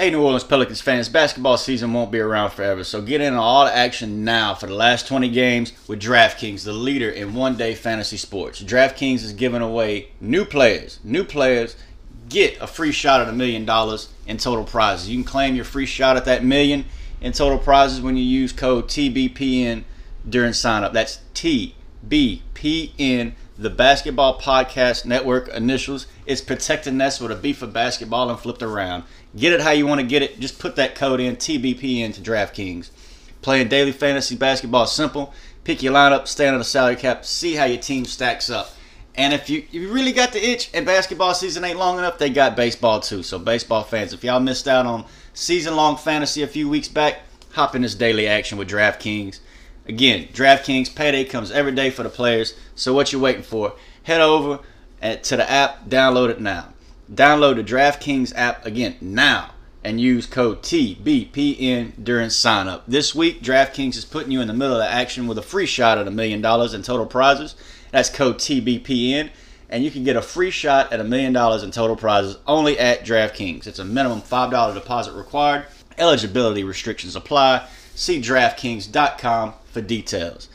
Hey, New Orleans Pelicans fans, basketball season won't be around forever, so get in on all the action now for the last 20 games with DraftKings, the leader in one day fantasy sports. DraftKings is giving away new players. New players get a free shot at a million dollars in total prizes. You can claim your free shot at that million in total prizes when you use code TBPN during sign up. That's TBPN, the Basketball Podcast Network initials. It's protecting us with a beef of basketball and flipped around. Get it how you want to get it. Just put that code in TBPN to DraftKings. Playing daily fantasy basketball simple. Pick your lineup, stand on the salary cap, see how your team stacks up. And if you, you really got the itch and basketball season ain't long enough, they got baseball too. So baseball fans, if y'all missed out on season long fantasy a few weeks back, hop in this daily action with DraftKings. Again, DraftKings payday comes every day for the players. So what you waiting for? Head over to the app, download it now. Download the DraftKings app again now and use code TBPN during sign up. This week, DraftKings is putting you in the middle of the action with a free shot at a million dollars in total prizes. That's code TBPN, and you can get a free shot at a million dollars in total prizes only at DraftKings. It's a minimum $5 deposit required. Eligibility restrictions apply. See DraftKings.com for details.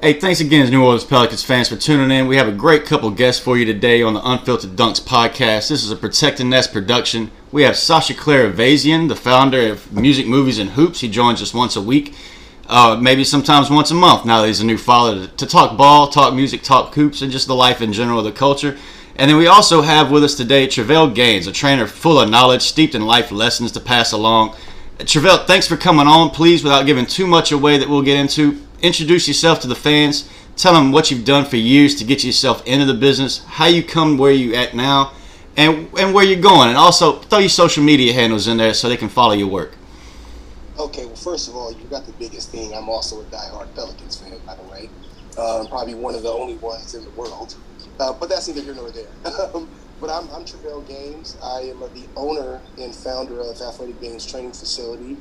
Hey, thanks again, New Orleans Pelicans fans, for tuning in. We have a great couple guests for you today on the Unfiltered Dunks podcast. This is a Protecting Nest production. We have Sasha Claire Avazian, the founder of Music, Movies, and Hoops. He joins us once a week, uh, maybe sometimes once a month now that he's a new father, to talk ball, talk music, talk hoops, and just the life in general, of the culture. And then we also have with us today Travelle Gaines, a trainer full of knowledge, steeped in life lessons to pass along. Travelle, thanks for coming on. Please, without giving too much away that we'll get into, introduce yourself to the fans. Tell them what you've done for years to get yourself into the business, how you come where you at now, and and where you're going. And also throw your social media handles in there so they can follow your work. Okay, well, first of all, you got the biggest thing. I'm also a diehard Pelicans fan, by the way. Um, probably one of the only ones in the world. Uh, but that's neither here nor there. But I'm, I'm Travelle Gaines. I am the owner and founder of Athletic Gaines Training Facility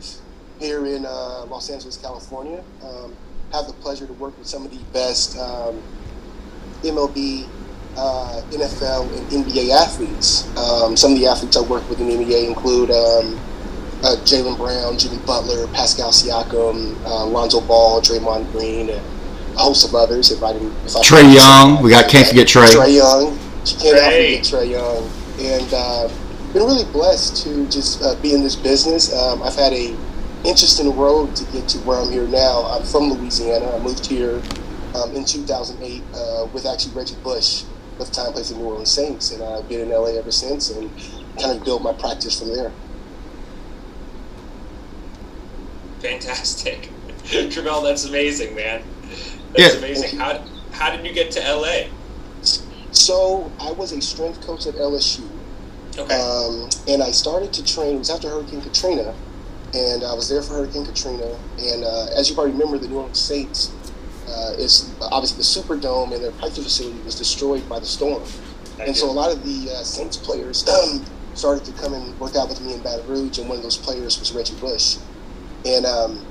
here in uh, Los Angeles, California. Um, have the pleasure to work with some of the best um, MLB, uh, NFL, and NBA athletes. Um, some of the athletes I work with in the NBA include um, uh, Jaylen Brown, Jimmy Butler, Pascal Siakam, uh, Lonzo Ball, Draymond Green, and a host of others. If I didn't, if I Trae Young, we got can't forget Trey. Trae Young, you can't forget Trae Young, and uh, been really blessed to just uh, be in this business. Um, I've had a interesting road to get to where I'm here now. I'm from Louisiana. I moved here um, in 2008 uh, with actually Reggie Bush, with time place in New Orleans Saints, and I've been in LA ever since, and kind of built my practice from there. Fantastic, Travelle. That's amazing, man. That's yeah. amazing. How how did you get to LA? So I was a strength coach at LSU. Okay. Um, and I started to train. It was after Hurricane Katrina, and I was there for Hurricane Katrina. And uh, as you probably remember, the New Orleans Saints uh, is obviously the Superdome and their practice facility was destroyed by the storm. I and did. so a lot of the uh, Saints players um, started to come and work out with me in Baton Rouge, and one of those players was Reggie Bush. And um,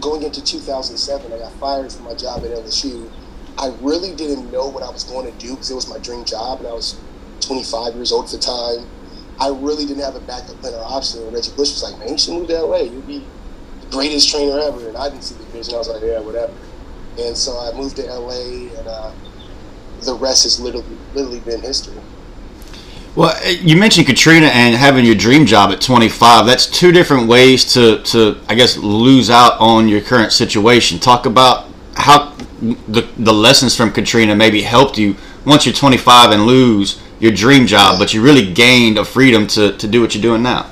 going into 2007, I got fired from my job at LSU. I really didn't know what I was going to do because it was my dream job, and I was 25 years old at the time. I really didn't have a backup plan or option. And Reggie Bush was like, man, you should move to LA. You'll be the greatest trainer ever. And I didn't see the vision. I was like, yeah, whatever. And so I moved to LA, and uh, the rest has literally, literally been history. Well, eh, you mentioned Katrina and having your dream job at 25. That's two different ways to, to I guess, lose out on your current situation. Talk about how the, the lessons from Katrina maybe helped you once you're 25 and lose your dream job, but you really gained a freedom to, to do what you're doing now.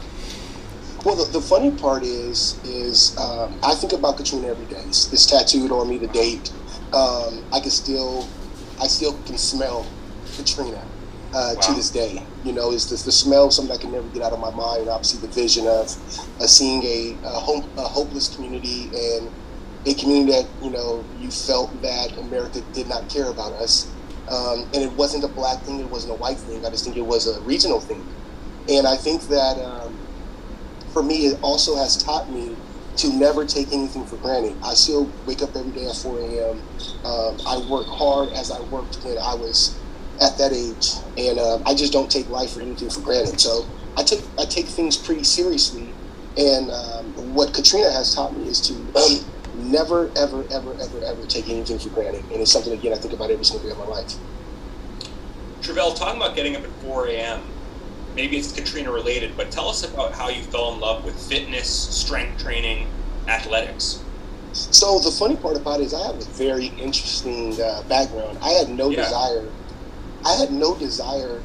Well, the, the funny part is, is um, I think about Katrina every day. It's, it's tattooed on me. The date. Um, I can still, I still can smell Katrina uh, wow. to this day. You know, it's the, the smell something I can never get out of my mind. And obviously, the vision of uh, seeing a, a, home, a hopeless community and a community that you know you felt that America did not care about us um, and it wasn't a black thing, it wasn't a white thing. I just think it was a regional thing. And I think that um, for me, it also has taught me to never take anything for granted. I still wake up every day at 4 a.m. Um, I work hard as I worked when I was at that age, and uh, I just don't take life or anything for granted. So I take I take things pretty seriously, and um, what Katrina has taught me is to um, never, ever, ever, ever, ever take anything for granted, and it's something again I think about every single day of my life. Travelle, talking about getting up at 4 a.m. Maybe it's Katrina related, but tell us about how you fell in love with fitness, strength training, athletics. So the funny part about it is I have a very interesting uh, background. I had no yeah. desire I had no desire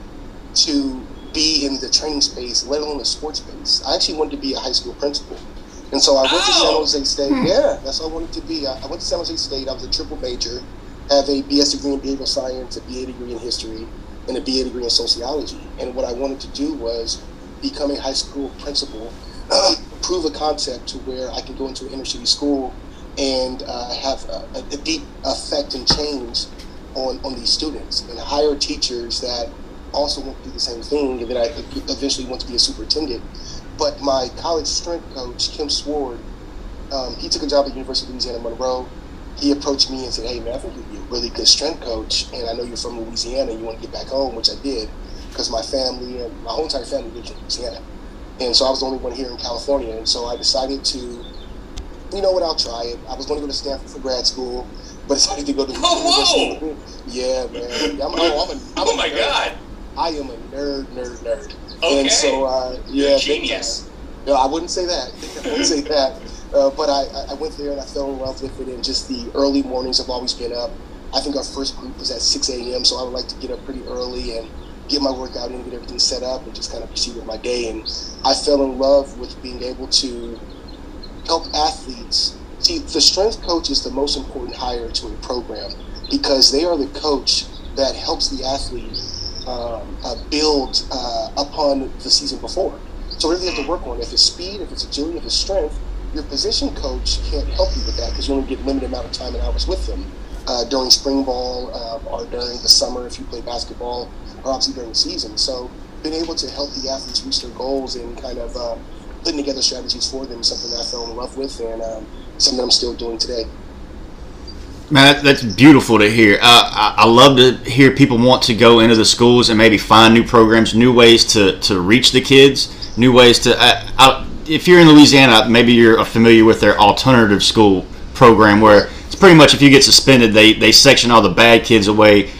to be in the training space, let alone the sports space. I actually wanted to be a high school principal. And so I went oh. to San oh! Jose State. Hmm. Yeah, that's what I wanted to be. I, went to San Jose State. I was a triple major, have a BS degree in behavioral science, a BA degree in history, and a BA degree in sociology. And what I wanted to do was become a high school principal, prove a concept to where I can go into an inner city school and uh, have a, a, deep effect and change on, on these students and hire teachers that also want to do the same thing and then I eventually want to be a superintendent. But my college strength coach, Kim Sword, um, he took a job at University of Louisiana Monroe. He approached me and said, "Hey man, I think you'd be a really good strength coach, and I know you're from Louisiana you want to get back home," which I did because my family and my whole entire family lives in Louisiana, and so I was the only one here in California, and so I decided to, you know what, I'll try it. I was going to go to Stanford for grad school but decided to go to oh, whoa. Yeah, man. I'm, I'm, I'm a, I'm oh my nerd. god. I am a nerd, nerd, nerd. Okay. And so, uh, yeah, genius. No, I wouldn't say that. I wouldn't say that. Uh, but I, I went there and I fell in love with it. And just the early mornings have always been up. I think our first group was at 6 a.m. So I would like to get up pretty early and get my workout in, and get everything set up, and just kind of proceed with my day. And I fell in love with being able to help athletes See, the strength coach is the most important hire to a program because they are the coach that helps the athlete um, uh, build uh, upon the season before. So whatever you have to work on, if it's speed, if it's agility, if it's strength, your position coach can't help you with that because you only get limited amount of time and hours with them uh, during spring ball um, or during the summer if you play basketball or obviously during the season. So being able to help the athletes reach their goals and kind of uh, putting together strategies for them is something that I fell in love with and um, something I'm still doing today. Man, that's beautiful to hear. Uh, I, love to hear people want to go into the schools and maybe find new programs, new ways to, to reach the kids, new ways to. Uh, I, if you're in Louisiana, maybe you're familiar with their alternative school program where it's pretty much if you get suspended, they, they section all the bad kids away,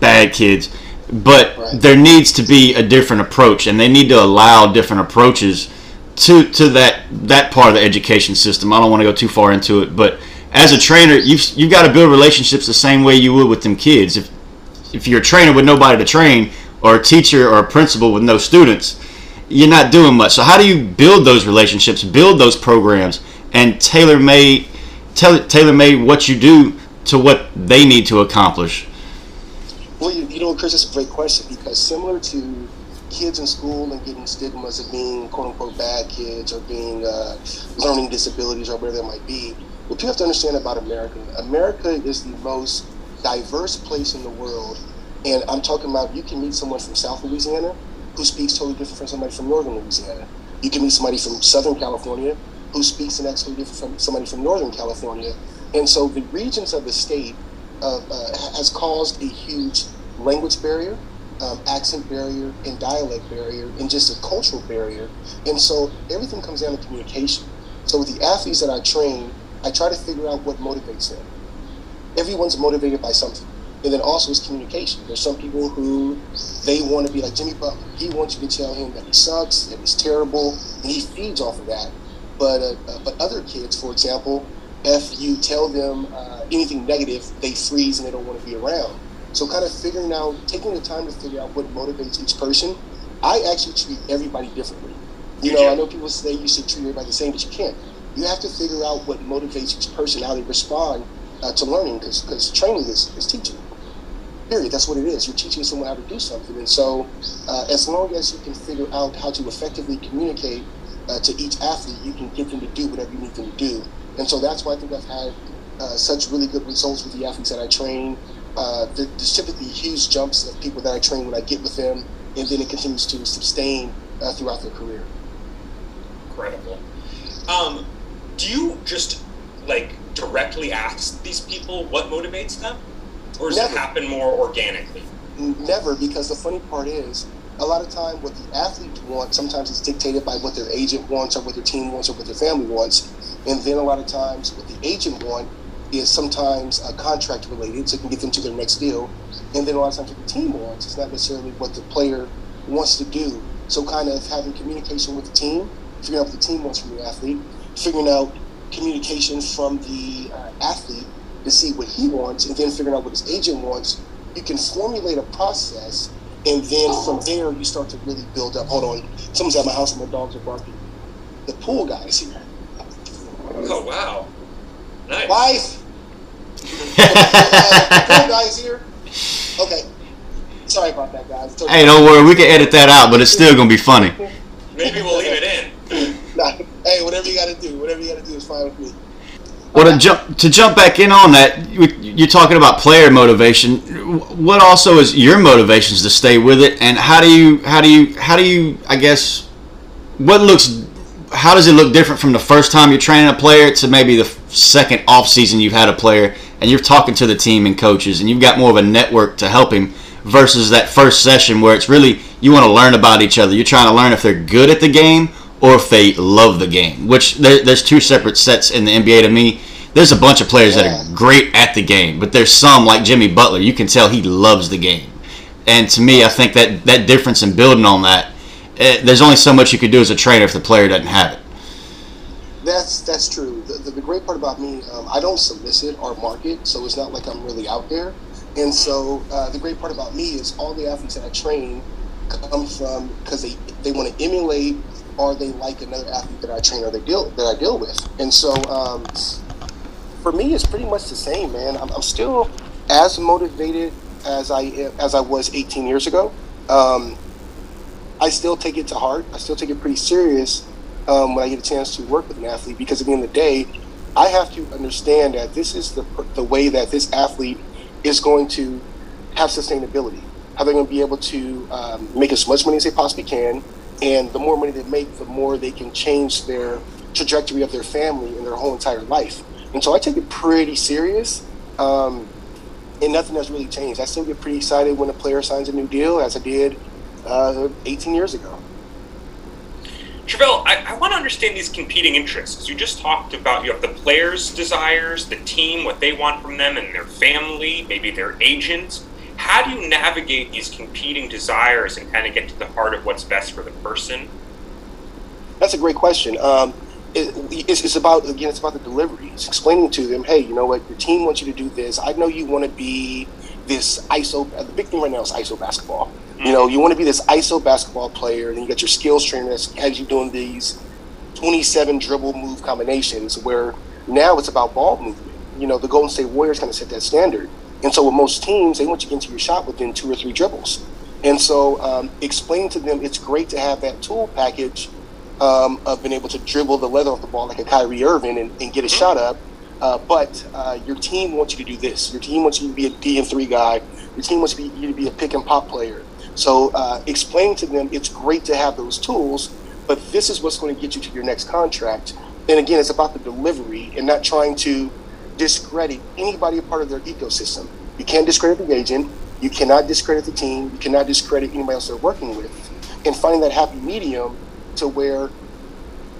bad kids. But right. there needs to be a different approach, and they need to allow different approaches to to that that part of the education system. I don't want to go too far into it, but as a trainer, you've you've got to build relationships the same way you would with them kids. If if you're a trainer with nobody to train, or a teacher or a principal with no students, you're not doing much. So how do you build those relationships, build those programs, and tailor made tailor made what you do to what they need to accomplish? Well, you, you know, Chris, that's a great question because similar to kids in school and getting stigmas of being quote unquote bad kids or being uh, learning disabilities or whatever that might be. What you have to understand about America, America is the most diverse place in the world. And I'm talking about you can meet someone from South Louisiana who speaks totally different from somebody from Northern Louisiana. You can meet somebody from Southern California who speaks an totally different from somebody from Northern California. And so the regions of the state uh, uh, has caused a huge language barrier, um, accent barrier and dialect barrier and just a cultural barrier. And so everything comes down to communication. So with the athletes that I train, I try to figure out what motivates them. Everyone's motivated by something. And then also it's communication. There's some people who they want to be like Jimmy Butler. He wants you to tell him that he sucks, that he's terrible, and he feeds off of that. But uh, uh, but other kids, for example, if you tell them uh, anything negative, they freeze and they don't want to be around. So kind of figuring out, taking the time to figure out what motivates each person. I actually treat everybody differently. You know, I know people say you should treat everybody the same, but you can't. You have to figure out what motivates each person, how they respond uh, to learning, because training is, is teaching. Period. That's what it is. You're teaching someone how to do something. And so, uh, as long as you can figure out how to effectively communicate uh, to each athlete, you can get them to do whatever you need them to do. And so that's why I think I've had uh, such really good results with the athletes that I train uh, there's typically huge jumps of people that I train when I get with them, and then it continues to sustain uh, throughout their career. Incredible. Um, do you just like directly ask these people what motivates them, or does Never. it happen more organically? Never, because the funny part is, a lot of time what the athlete wants sometimes is dictated by what their agent wants or what their team wants or what their family wants. And then a lot of times what the agent want is sometimes a contract related, so it can get them to their next deal. And then a lot of times what the team wants is not necessarily what the player wants to do. So kind of having communication with the team, figuring out what the team wants from the athlete, figuring out communication from the uh, athlete to see what he wants, and then figuring out what his agent wants. You can formulate a process, and then from there you start to really build up. Hold on, someone's at my house and my dogs are barking. The pool guy is here. Oh wow, nice. Wife, the pool guy is here. Okay, sorry about that, guys. hey, don't worry, we can edit that out, but it's still gonna be funny. Maybe we'll leave it in. Nah, hey, whatever you got to do, whatever you got to do is fine with me. Well, to jump to jump back in on that, you- you're talking about player motivation. What also is your motivations to stay with it, and how do you how do you how do you I guess what looks how does it look different from the first time you're training a player to maybe the second off season you've had a player and you're talking to the team and coaches and you've got more of a network to help him versus that first session where it's really you want to learn about each other. You're trying to learn if they're good at the game or if they love the game. Which there, there's two separate sets in the NBA to me. There's a bunch of players that are great at the game, but there's some like Jimmy Butler. You can tell he loves the game, and to me, I think that that difference in building on that, eh, there's only so much you could do as a trainer if the player doesn't have it. That's that's true. The, the, the great part about me, um, I don't solicit or market, so it's not like I'm really out there. And so uh, the great part about me is all the athletes that I train come from because they they want to emulate or they like another athlete that I train or they deal that I deal with. And so um, for me, it's pretty much the same, man. I'm, I'm still as motivated as I as I was 18 years ago. Um, I still take it to heart. I still take it pretty serious um, when I get a chance to work with an athlete because at the end of the day, I have to understand that this is the, the way that this athlete is going to have sustainability. How they're going to be able to um, make as much money as they possibly can. And the more money they make, the more they can change their trajectory of their family and their whole entire life. And so I take it pretty serious. Um, and nothing has really changed. I still get pretty excited when a player signs a new deal, as I did uh, 18 years ago. Travelle, I, I want to understand these competing interests. You just talked about you have the players' desires, the team, what they want from them, and their family, maybe their agent. How do you navigate these competing desires and kind of get to the heart of what's best for the person? That's a great question. Um, it, it's, it's about again, it's about the delivery. It's explaining to them, hey, you know what, your team wants you to do this. I know you want to be this ISO. uh, The big thing right now is ISO basketball. You know, you want to be this ISO basketball player, and you got your skills trainer that has you doing these 27 dribble move combinations. Where now it's about ball movement. You know, the Golden State Warriors kind of set that standard. And so with most teams, they want you to get into your shot within two or three dribbles. And so um, explain to them it's great to have that tool package um, of being able to dribble the leather off the ball like a Kyrie Irving and, and get a shot up. Uh, but uh, your team wants you to do this. Your team wants you to be a D and three guy. Your team wants you to be a pick and pop player. So uh, explain to them it's great to have those tools, but this is what's going to get you to your next contract. And again, it's about the delivery and not trying to discredit anybody a part of their ecosystem. You can't discredit the agent. You cannot discredit the team. You cannot discredit anybody else they're working with. And finding that happy medium to where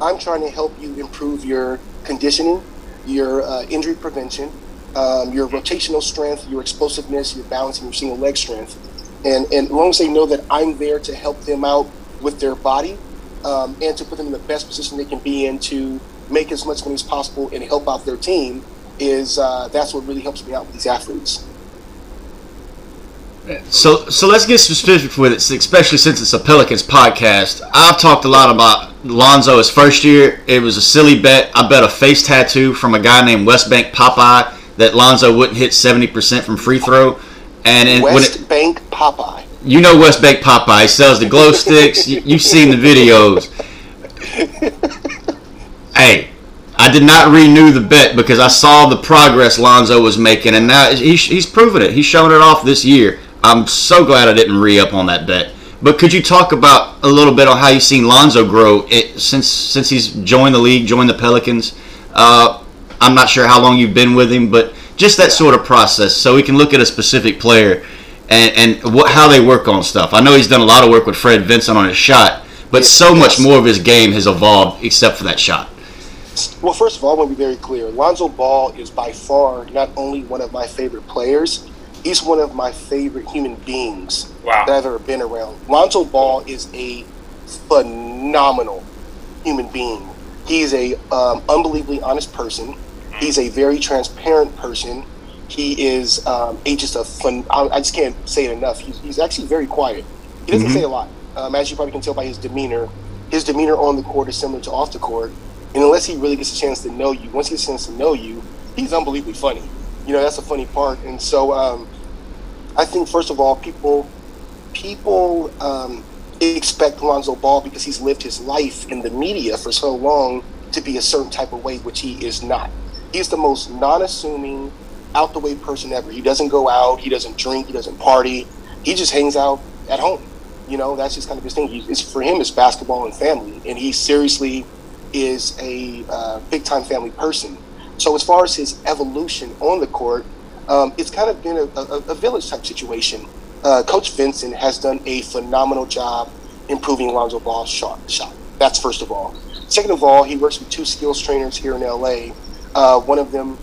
I'm trying to help you improve your conditioning, your uh, injury prevention, um, your rotational strength, your explosiveness, your balance, and your single leg strength. And, and as long as they know that I'm there to help them out with their body um, and to put them in the best position they can be in to make as much money as possible and help out their team, is uh, that's what really helps me out with these athletes. So, so let's get specific with it, especially since it's a Pelicans podcast. I've talked a lot about Lonzo his first year. It was a silly bet. I bet a face tattoo from a guy named West Bank Popeye that Lonzo wouldn't hit seventy percent from free throw. And it, when West it, Bank Popeye. you know West Bank Popeye, he sells the glow sticks. You, you've seen the videos. hey, I did not renew the bet because I saw the progress Lonzo was making, and now he's, he's proven it. He's showing it off this year. I'm so glad I didn't re up on that bet. But could you talk about a little bit on how you've seen Lonzo grow it, since since he's joined the league, joined the Pelicans? Uh, I'm not sure how long you've been with him, but just that sort of process, so we can look at a specific player and and what, how they work on stuff. I know he's done a lot of work with Fred Vinson on his shot, but so much more of his game has evolved except for that shot. Well, first of all, I want to be very clear. Lonzo Ball is by far not only one of my favorite players, he's one of my favorite human beings wow. that I've ever been around. Lonzo Ball is a phenomenal human being. He's a um, unbelievably honest person. He's a very transparent person. He is um, a just a fun. I, I, just can't say it enough. He's, he's actually very quiet. He doesn't mm-hmm. say a lot, um, as you probably can tell by his demeanor. His demeanor on the court is similar to off the court, and unless he really gets a chance to know you, once he gets a chance to know you, he's unbelievably funny. You know, that's a funny part. And so, um, I think first of all, people people um, expect Lonzo Ball because he's lived his life in the media for so long to be a certain type of way, which he is not. He's the most non-assuming, out the way person ever. He doesn't go out, he doesn't drink, he doesn't party. He just hangs out at home. You know, that's just kind of his thing. He's, for him, it's basketball and family, and he seriously is a uh, big time family person. So as far as his evolution on the court, um, it's kind of been a, a, a village type situation. Uh, Coach Vinson has done a phenomenal job improving Lonzo Ball's shot. Shot. That's first of all. Second of all, he works with two skills trainers here in LA. Uh, one of them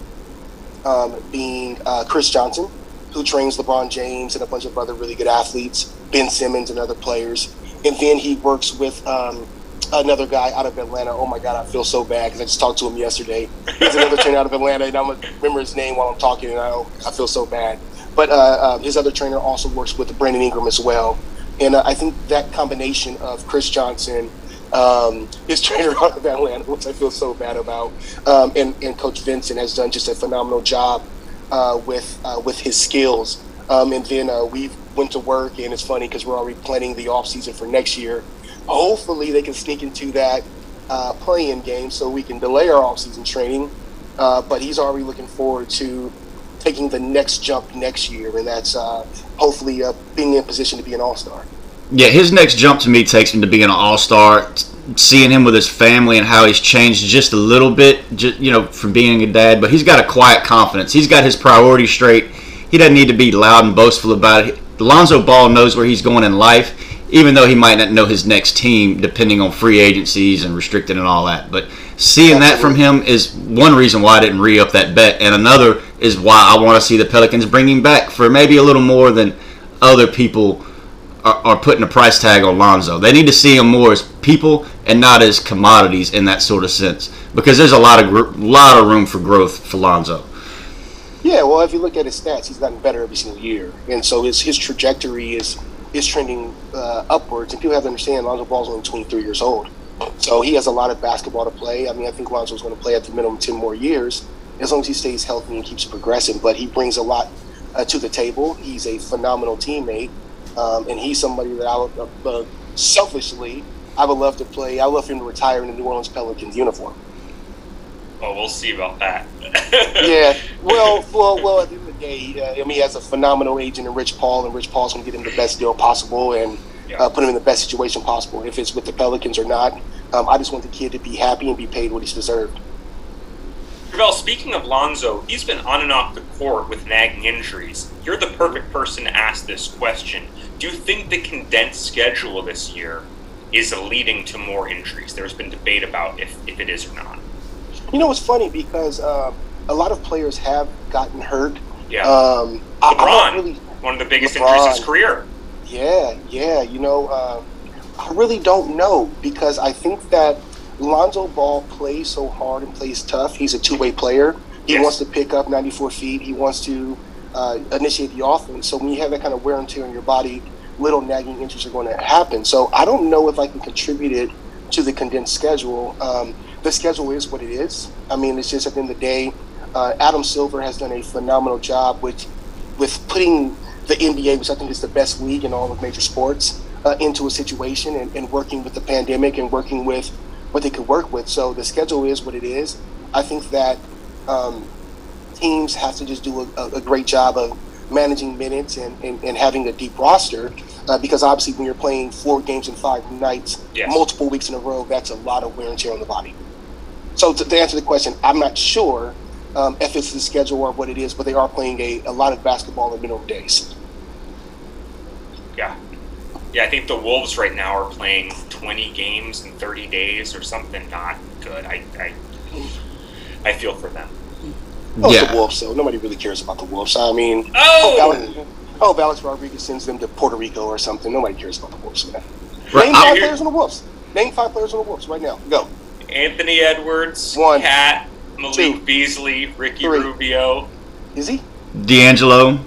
um, being uh, Chris Johnson, who trains LeBron James and a bunch of other really good athletes, Ben Simmons and other players. And then he works with um, another guy out of Atlanta. Oh my God, I feel so bad because I just talked to him yesterday. He's another trainer out of Atlanta, and I'm gonna remember his name while I'm talking, and I, I feel so bad. But uh, uh, his other trainer also works with Brandon Ingram as well. And uh, I think that combination of Chris Johnson, um, his trainer out of Atlanta, which I feel so bad about, um, and, and Coach Vinson has done just a phenomenal job uh, with uh, with his skills. Um, and then uh, we went to work, and it's funny because we're already planning the off season for next year. Hopefully, they can sneak into that uh, play-in game so we can delay our off season training. Uh, but he's already looking forward to taking the next jump next year, and that's uh, hopefully uh, being in position to be an all star. Yeah, his next jump to me takes him to being an all star. Seeing him with his family and how he's changed just a little bit, just, you know, from being a dad. But he's got a quiet confidence. He's got his priorities straight. He doesn't need to be loud and boastful about it. Lonzo Ball knows where he's going in life, even though he might not know his next team, depending on free agencies and restricted and all that. But seeing that from him is one reason why I didn't re up that bet, and another is why I want to see the Pelicans bring him back for maybe a little more than other people are, are, putting a price tag on Lonzo. They need to see him more as people and not as commodities in that sort of sense, because there's a lot of gr- lot of room for growth for Lonzo. Yeah, well, if you look at his stats, he's gotten better every single year, and so his his trajectory is is trending uh, upwards. And people have to understand, Lonzo Ball's only 23 years old, so he has a lot of basketball to play. I mean, I think Lonzo's going to play at the minimum 10 more years as long as he stays healthy and keeps progressing. But he brings a lot uh, to the table. He's a phenomenal teammate, um, and he's somebody that I would uh, uh, selfishly I would love to play. I would love him to retire in the New Orleans Pelicans uniform. Well, we'll see about that. yeah. Well, well, well. At the end of the day, uh, I mean, he has a phenomenal agent in Rich Paul, and Rich Paul's going to get him the best deal possible and yeah. uh, put him in the best situation possible. If it's with the Pelicans or not, um, I just want the kid to be happy and be paid what he's deserved. Well, speaking of Lonzo, he's been on and off the court with nagging injuries. You're the perfect person to ask this question. Do you think the condensed schedule this year is leading to more injuries? There's been debate about if, if it is or not. You know, it's funny because uh, a lot of players have gotten hurt. Yeah. Um, LeBron, really, one of the biggest LeBron, injuries of his career. Yeah, yeah. You know, uh, I really don't know because I think that Lonzo Ball plays so hard and plays tough. He's a two-way player. He yes. wants to pick up 94 feet. He wants to uh, initiate the offense. So when you have that kind of wear and tear on your body, little nagging injuries are going to happen. So I don't know if I can contribute it to the condensed schedule. Um, the schedule is what it is. I mean, it's just at the end of the day, uh, Adam Silver has done a phenomenal job with with putting the NBA, which I think is the best league in all of major sports, uh, into a situation and, and working with the pandemic and working with what they could work with. So the schedule is what it is. I think that um, teams have to just do a, a, great job of managing minutes and, and, and having a deep roster uh, because obviously when you're playing four games in five nights, yes. multiple weeks in a row, that's a lot of wear and tear on the body. So to, to answer the question, I'm not sure um, if it's the schedule or what it is, but they are playing a, a lot of basketball in minimum days. Yeah. Yeah, I think the Wolves right now are playing 20 games in 30 days or something not good. I I, I feel for them. Oh, Yeah. the Wolves, though. Nobody really cares about the Wolves. I mean, Oh! Alex, oh, if Alex Rodriguez sends them to Puerto Rico or something. Nobody cares about the Wolves, man. Right, Name I- five players on the Wolves. Name five players on the Wolves right now. Go. Anthony Edwards, One. KAT, Malik Two. Beasley, Ricky Three. Rubio, Is he? D'Angelo.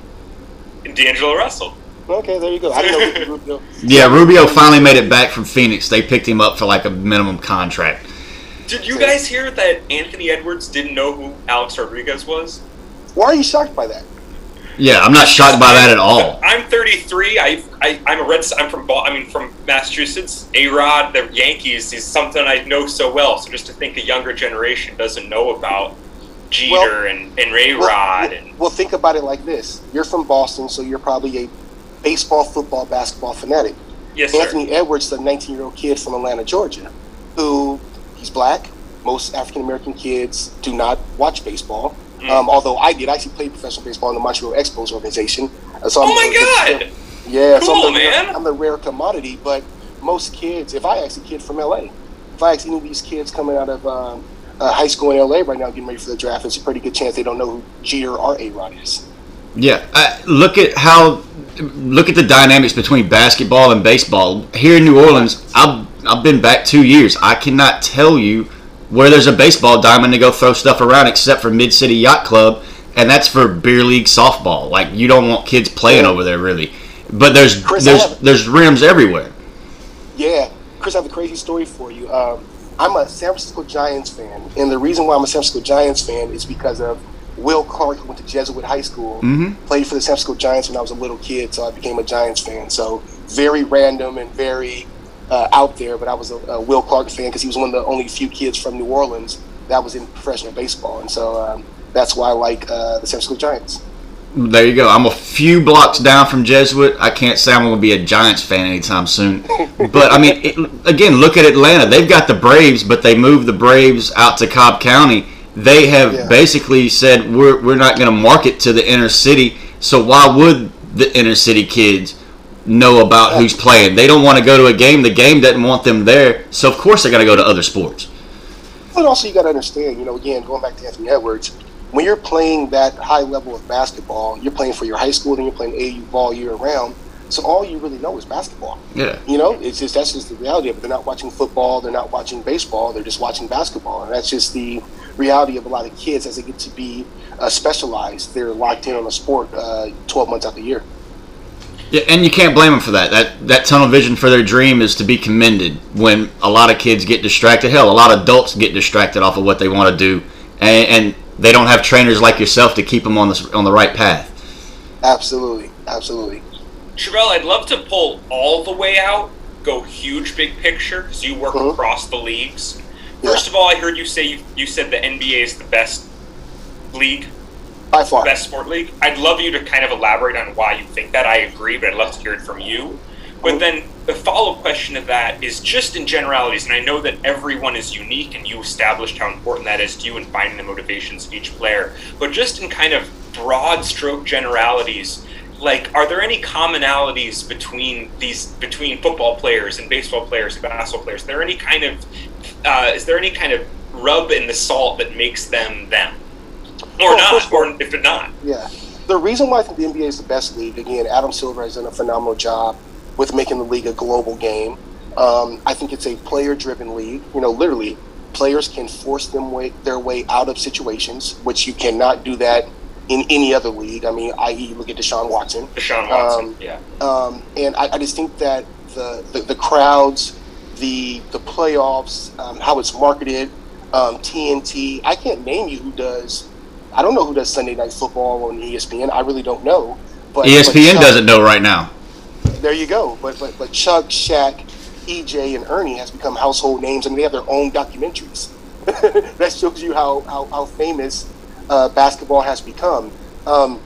and D'Angelo Russell. Okay, there you go. I didn't know. Rubio. Yeah, Rubio finally made it back from Phoenix. They picked him up for like a minimum contract. Did you guys hear that Anthony Edwards didn't know who Alex Rodriguez was? Why are you shocked by that? Yeah, I'm not shocked by that at all. I'm 33. I, I I'm a Red. I'm from Bal- I mean from Massachusetts. A Rod, the Yankees is something I know so well. So just to think a younger generation doesn't know about Jeter Well- and and A Well, Rod well- and well, think about it like this: You're from Boston, so you're probably a baseball, football, basketball fanatic. yes sir. Anthony Edwards, the 19 year old kid from Atlanta, Georgia, who he's black. Most African American kids do not watch baseball. Mm. Um, although I did, I actually played professional baseball in the Montreal Expos organization. Uh, So Oh I'm- my God! Yeah, so I'm the, rare- man. I'm the rare commodity. But most kids, if I ask a kid from LA, if I ask any of these kids coming out of um, uh, high school in LA right now getting ready for the draft, it's a pretty good chance they don't know who Jeter or A Rod is. Yeah, uh, look at how look at the dynamics between basketball and baseball here in New Orleans. I've I've been back two years. I cannot tell you where there's a baseball diamond to go throw stuff around, except for Mid City Yacht Club, and that's for beer league softball. Like you don't want kids playing Yeah. over there really. But there's Chris, there's there's rims everywhere. Yeah, Chris, I have a crazy story for you. Um, I'm a San Francisco Giants fan, and the reason why I'm a San Francisco Giants fan is because of Will Clark, who went to Jesuit High School, Mhm. played for the San Francisco Giants when I was a little kid, so I became a Giants fan. So very random and very uh, out there, but I was a, a Will Clark fan because he was one of the only few kids from New Orleans that was in professional baseball, and so um, that's why I like uh, the San Francisco Giants. There you go. I'm a few blocks down from Jesuit. I can't say I'm going to be a Giants fan anytime soon. But I mean, it, again, look at Atlanta. They've got the Braves, but they moved the Braves out to Cobb County. They have Yeah. basically said we're we're not going to market to the inner city. So why would the inner city kids know about who's playing? They don't want to go to a game. The game doesn't want them there. So of course they're going to go to other sports. But also, you got to understand, you know, again, going back to Anthony Edwards, when you're playing that high level of basketball, you're playing for your high school, then you're playing AU ball year round. So all you really know is basketball. Yeah. You know, it's just that's just the reality of it. They're not watching football, they're not watching baseball, they're just watching basketball, and that's just the reality of a lot of kids as they get to be uh, specialized. They're locked in on a sport uh, 12 months out of the year. Yeah, and you can't blame them for that. That that tunnel vision for their dream is to be commended. When a lot of kids get distracted, hell, a lot of adults get distracted off of what they want to do, and, and they don't have trainers like yourself to keep them on the on the right path. Absolutely, absolutely. Travelle, I'd love to pull all the way out, go huge big picture, because you work Mhm. across the leagues. Yeah. First of all, I heard you say you, you said the NBA is the best league, By far. best sport league. I'd love you to kind of elaborate on why you think that. I agree, but I'd love to hear it from you. But then the follow up question to that is just in generalities, and I know that everyone is unique, and you established how important that is to you in finding the motivations of each player. But just in kind of broad stroke generalities, like are there any commonalities between these between football players and baseball players and basketball players? Is there any kind of uh, is there any kind of rub in the salt that makes them them, or Well, not, of all- or if it not? Yeah. The reason why I think the NBA is the best league, again, Adam Silver has done a phenomenal job with making the league a global game. Um, I think it's a player driven league. You know, literally, players can force them way, their way out of situations, which you cannot do that in any other league. I mean, i.e., look at Deshaun Watson. Deshaun Watson, Um, yeah. Um, and I, I just think that the, the, the crowds, the the playoffs, um, how it's marketed, um, TNT. I can't name you who does. I don't know who does Sunday Night Football on ESPN. I really don't know. But ESPN but Chuck- doesn't know right now. There you go. But but but Chuck, Shaq, EJ, and Ernie has become household names, and they have their own documentaries. that shows you how how, how famous uh, basketball has become. Um,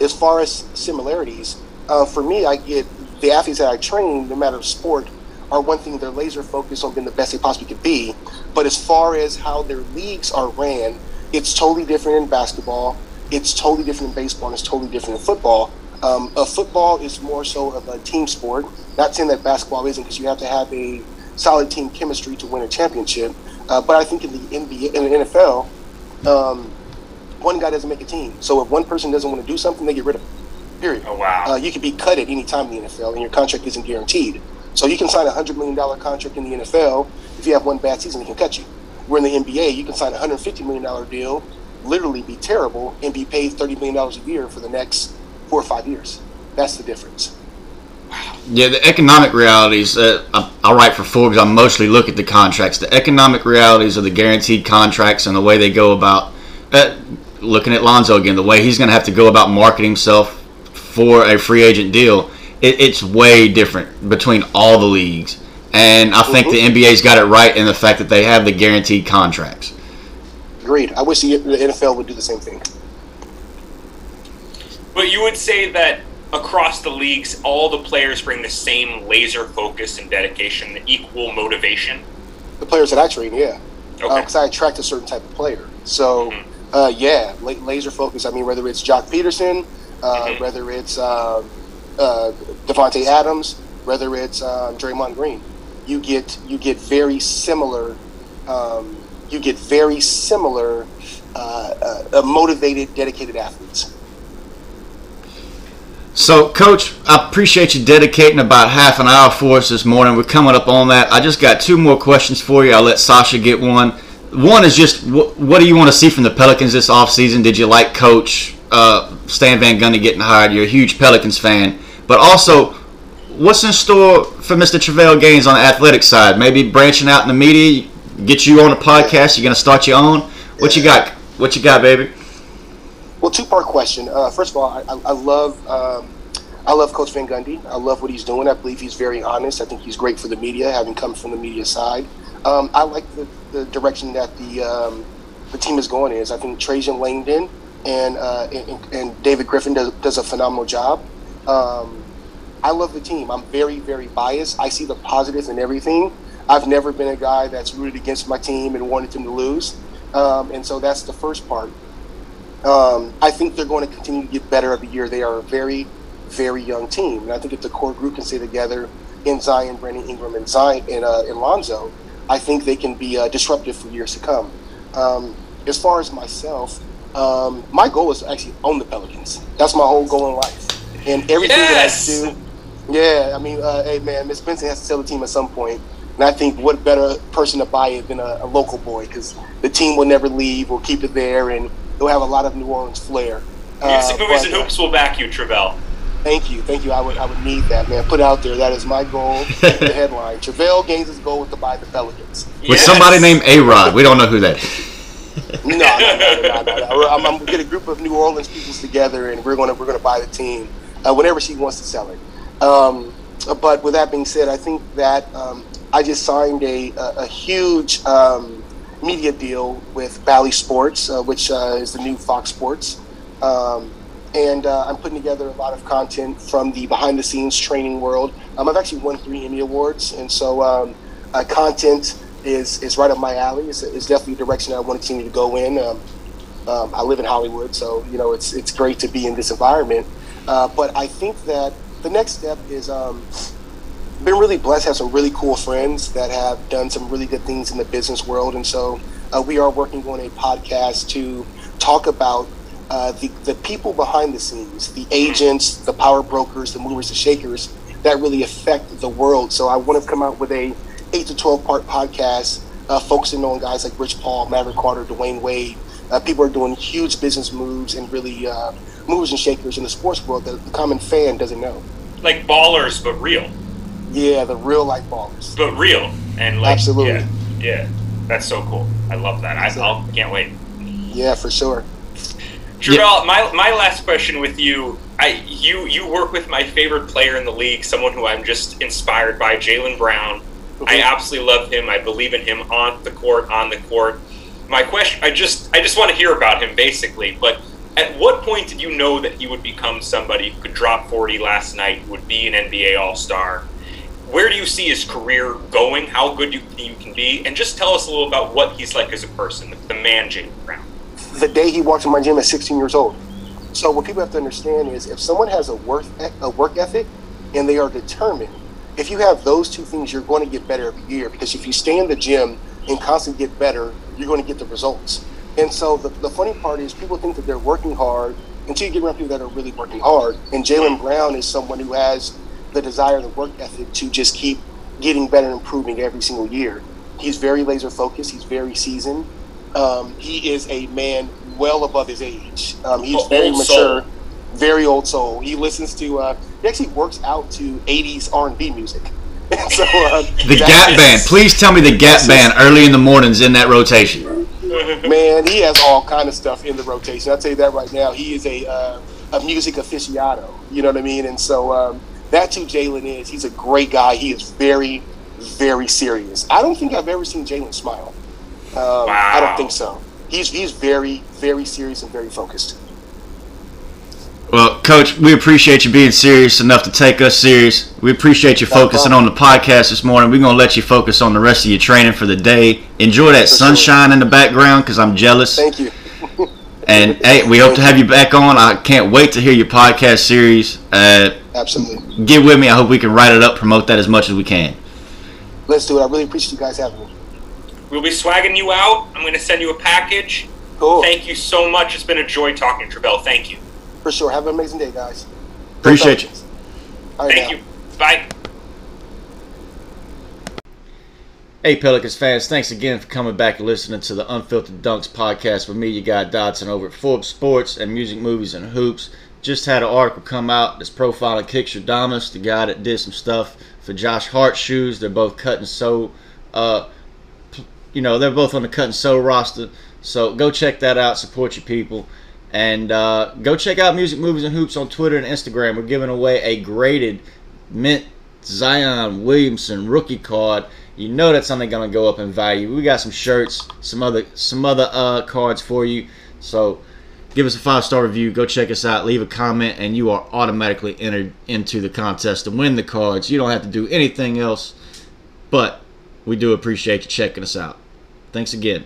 as far as similarities, uh, for me, I get the athletes that I train, no matter sport, are one thing. They're laser focused on being the best they possibly could be. But as far as how their leagues are ran, it's totally different in basketball. It's totally different in baseball. And it's totally different in football. Um, a football is more so of a team sport. Not saying that basketball isn't, because you have to have a solid team chemistry to win a championship. Uh, but I think in the NBA, in the NFL, um, one guy doesn't make a team. So if one person doesn't want to do something, they get rid of him. Period. Oh wow. Uh, you can be cut at any time in the NFL, and your contract isn't guaranteed. So you can sign a hundred million dollar contract in the NFL. If you have one bad season, they can cut you. Where in the NBA, you can sign a hundred fifty million dollar deal, literally be terrible, and be paid thirty million dollars a year for the next four or five years. That's the difference. Yeah, the economic realities. Uh, I, I write for Forbes. I mostly look at the contracts. The economic realities of the guaranteed contracts and the way they go about. Uh, looking at Lonzo again, the way he's going to have to go about marketing himself for a free agent deal, it, it's way different between all the leagues. And I think Mhm. the NBA's got it right in the fact that they have the guaranteed contracts. Agreed. I wish the, the NFL would do the same thing. But you would say that across the leagues, all the players bring the same laser focus and dedication, the equal motivation. The players that I train, yeah. Okay. because I attract a certain type of player. So, Mhm. uh, yeah, la- laser focus. I mean, whether it's Joc Pederson, uh, Mhm. whether it's uh, uh, Davante Adams, whether it's uh, Draymond Green, you get you get very similar. Um, you get very similar, uh, uh, uh, motivated, dedicated athletes. So, Coach, I appreciate you dedicating about half an hour for us this morning. We're coming up on that. I just got two more questions for you. I'll let Sasha get one. One is just what, what do you want to see from the Pelicans this offseason? Did you like Coach uh, Stan Van Gundy getting hired? You're a huge Pelicans fan. But also, what's in store for Mr. Travelle Gaines on the athletic side? Maybe branching out in the media, get you on a podcast. You're to start your own. What you got? What you got, baby? Well, two part question. Uh, first of all, I, I, I love um, I love Coach Van Gundy. I love what he's doing. I believe he's very honest. I think he's great for the media, having come from the media side. Um, I like the, the direction that the um, the team is going. Is I think Trajan Langdon and, uh, and and David Griffin does, does a phenomenal job. Um, I love the team. I'm very very biased. I see the positives in everything. I've never been a guy that's rooted against my team and wanted them to lose. Um, and so that's the first part. Um, I think they're going to continue to get better every year. They are a very, very young team, and I think if the core group can stay together in Zion, Brandon Ingram, and Zion and, uh, and Lonzo, I think they can be uh, disruptive for years to come. Um, as far as myself, um, my goal is to actually own the Pelicans. That's my whole goal in life, and everything Yes! that I do. Yeah, I mean, uh, hey man, Miss Benson has to sell the team at some point, and I think what better person to buy it than a, a local boy because the team will never leave. We'll keep it there, and they'll have a lot of New Orleans flair. Music, Uh, movies, and hoops will back you, Travelle. Thank you, thank you. I would, I would need that, man. Put it out there. That is my goal. the headline: Travelle Gaines his goal was to buy the Pelicans. With somebody named A Rod. We don't know who that is. No, no, no, no, no, no. I'm, I'm gonna get a group of New Orleans people together, and we're gonna we're gonna buy the team uh, whenever she wants to sell it. Um, but with that being said, I think that um, I just signed a a, a huge um, media deal with Bally Sports, uh, which uh, is the new Fox Sports. Um, and uh, I'm putting together a lot of content from the behind-the-scenes training world. Um, I've actually won three Emmy awards, and so um, uh, content is is right up my alley. It's, it's definitely a direction I want to continue to go in. I live in Hollywood, so you know it's it's great to be in this environment. Uh, but I think that the next step is um, been really blessed. Have some really cool friends that have done some really good things in the business world, and so uh, we are working on a podcast to talk about uh, the the people behind the scenes, the agents, the power brokers, the movers, the shakers that really affect the world. So I want to come out with a eight to twelve part podcast uh, focusing on guys like Rich Paul, Maverick Carter, Dwyane Wade. Uh, people are doing huge business moves and really uh, movers and shakers in the sports world that the common fan doesn't know. Like ballers, but real. Yeah, the real life ballers. But real. And like, Absolutely. Yeah, yeah. That's so cool. I love that. I I'll, can't wait. Yeah, for sure. Travelle, my, my last question with you. I you you work with my favorite player in the league, someone who I'm just inspired by, Jaylen Brown. I mm-hmm. absolutely love him. I believe in him on the court, on the court. My question, I just I just want to hear about him basically. But at what point did you know that he would become somebody who could drop 40 last night, would be an NBA All Star? where do you see his career going? How good you, you can be? And just tell us a little about what he's like as a person, the man Jaylen Brown. The day he walked in my gym at 16 years old. So what people have to understand is if someone has a work a work ethic and they are determined, if you have those two things, you're going to get better every year. Because if you stay in the gym and constantly get better, you're going to get the results. And so the, the funny part is people think that they're working hard until you get around people that are really working hard. And Jaylen Brown is someone who has the desire, the work ethic to just keep getting better and improving every single year. He's very laser focused. He's very seasoned. Um, he is a man well above his age. Um, he's very mature, soul. very old soul. He listens to. Uh, he actually works out to '80s R&B music. so, uh, the Gap Band. Please tell me the Gap Band early in the mornings in that rotation. Man, he has all kind of stuff in the rotation. I'll tell you that right now. He is a uh, a music aficionado. You know what I mean? And so um, that's who Jaylen is. He's a great guy. He is very, very serious. I don't think I've ever seen Jaylen smile. Um, wow. I don't think so. He's he's very, very serious and very focused. Well, Coach, we appreciate you being serious enough to take us serious. We appreciate you focusing on the podcast this morning. We're going to let you focus on the rest of your training for the day. Enjoy that for sunshine sure. in the background because I'm jealous. Thank you. and hey, we hope to have you back on. I can't wait to hear your podcast series. Uh, Absolutely. Get with me. I hope we can write it up, promote that as much as we can. Let's do it. I really appreciate you guys having me. We'll be swagging you out. I'm going to send you a package. Cool. Thank you so much. It's been a joy talking to Travelle. Thank you. For sure. Have an amazing day, guys. Appreciate you. Right, Thank now. you. Bye. Hey Pelicans fans, thanks again for coming back and listening to the Unfiltered Dunks podcast with me, your guy Dodson over at Forbes Sports and Music, Movies, and Hoops. Just had an article come out that's profiling Kixtradamus, the guy that did some stuff for Josh Hart shoes. They're both cut and sew. Uh, you know, they're both on the cut and sew roster. So go check that out. Support your people. And uh, go check out Music, Movies, and Hoops on Twitter and Instagram. We're giving away a graded mint Zion Williamson rookie card. You know that's something going to go up in value. We got some shirts, some other some other uh, cards for you. So give us a five star review. Go check us out. Leave a comment, and you are automatically entered into the contest to win the cards. You don't have to do anything else, but we do appreciate you checking us out. Thanks again.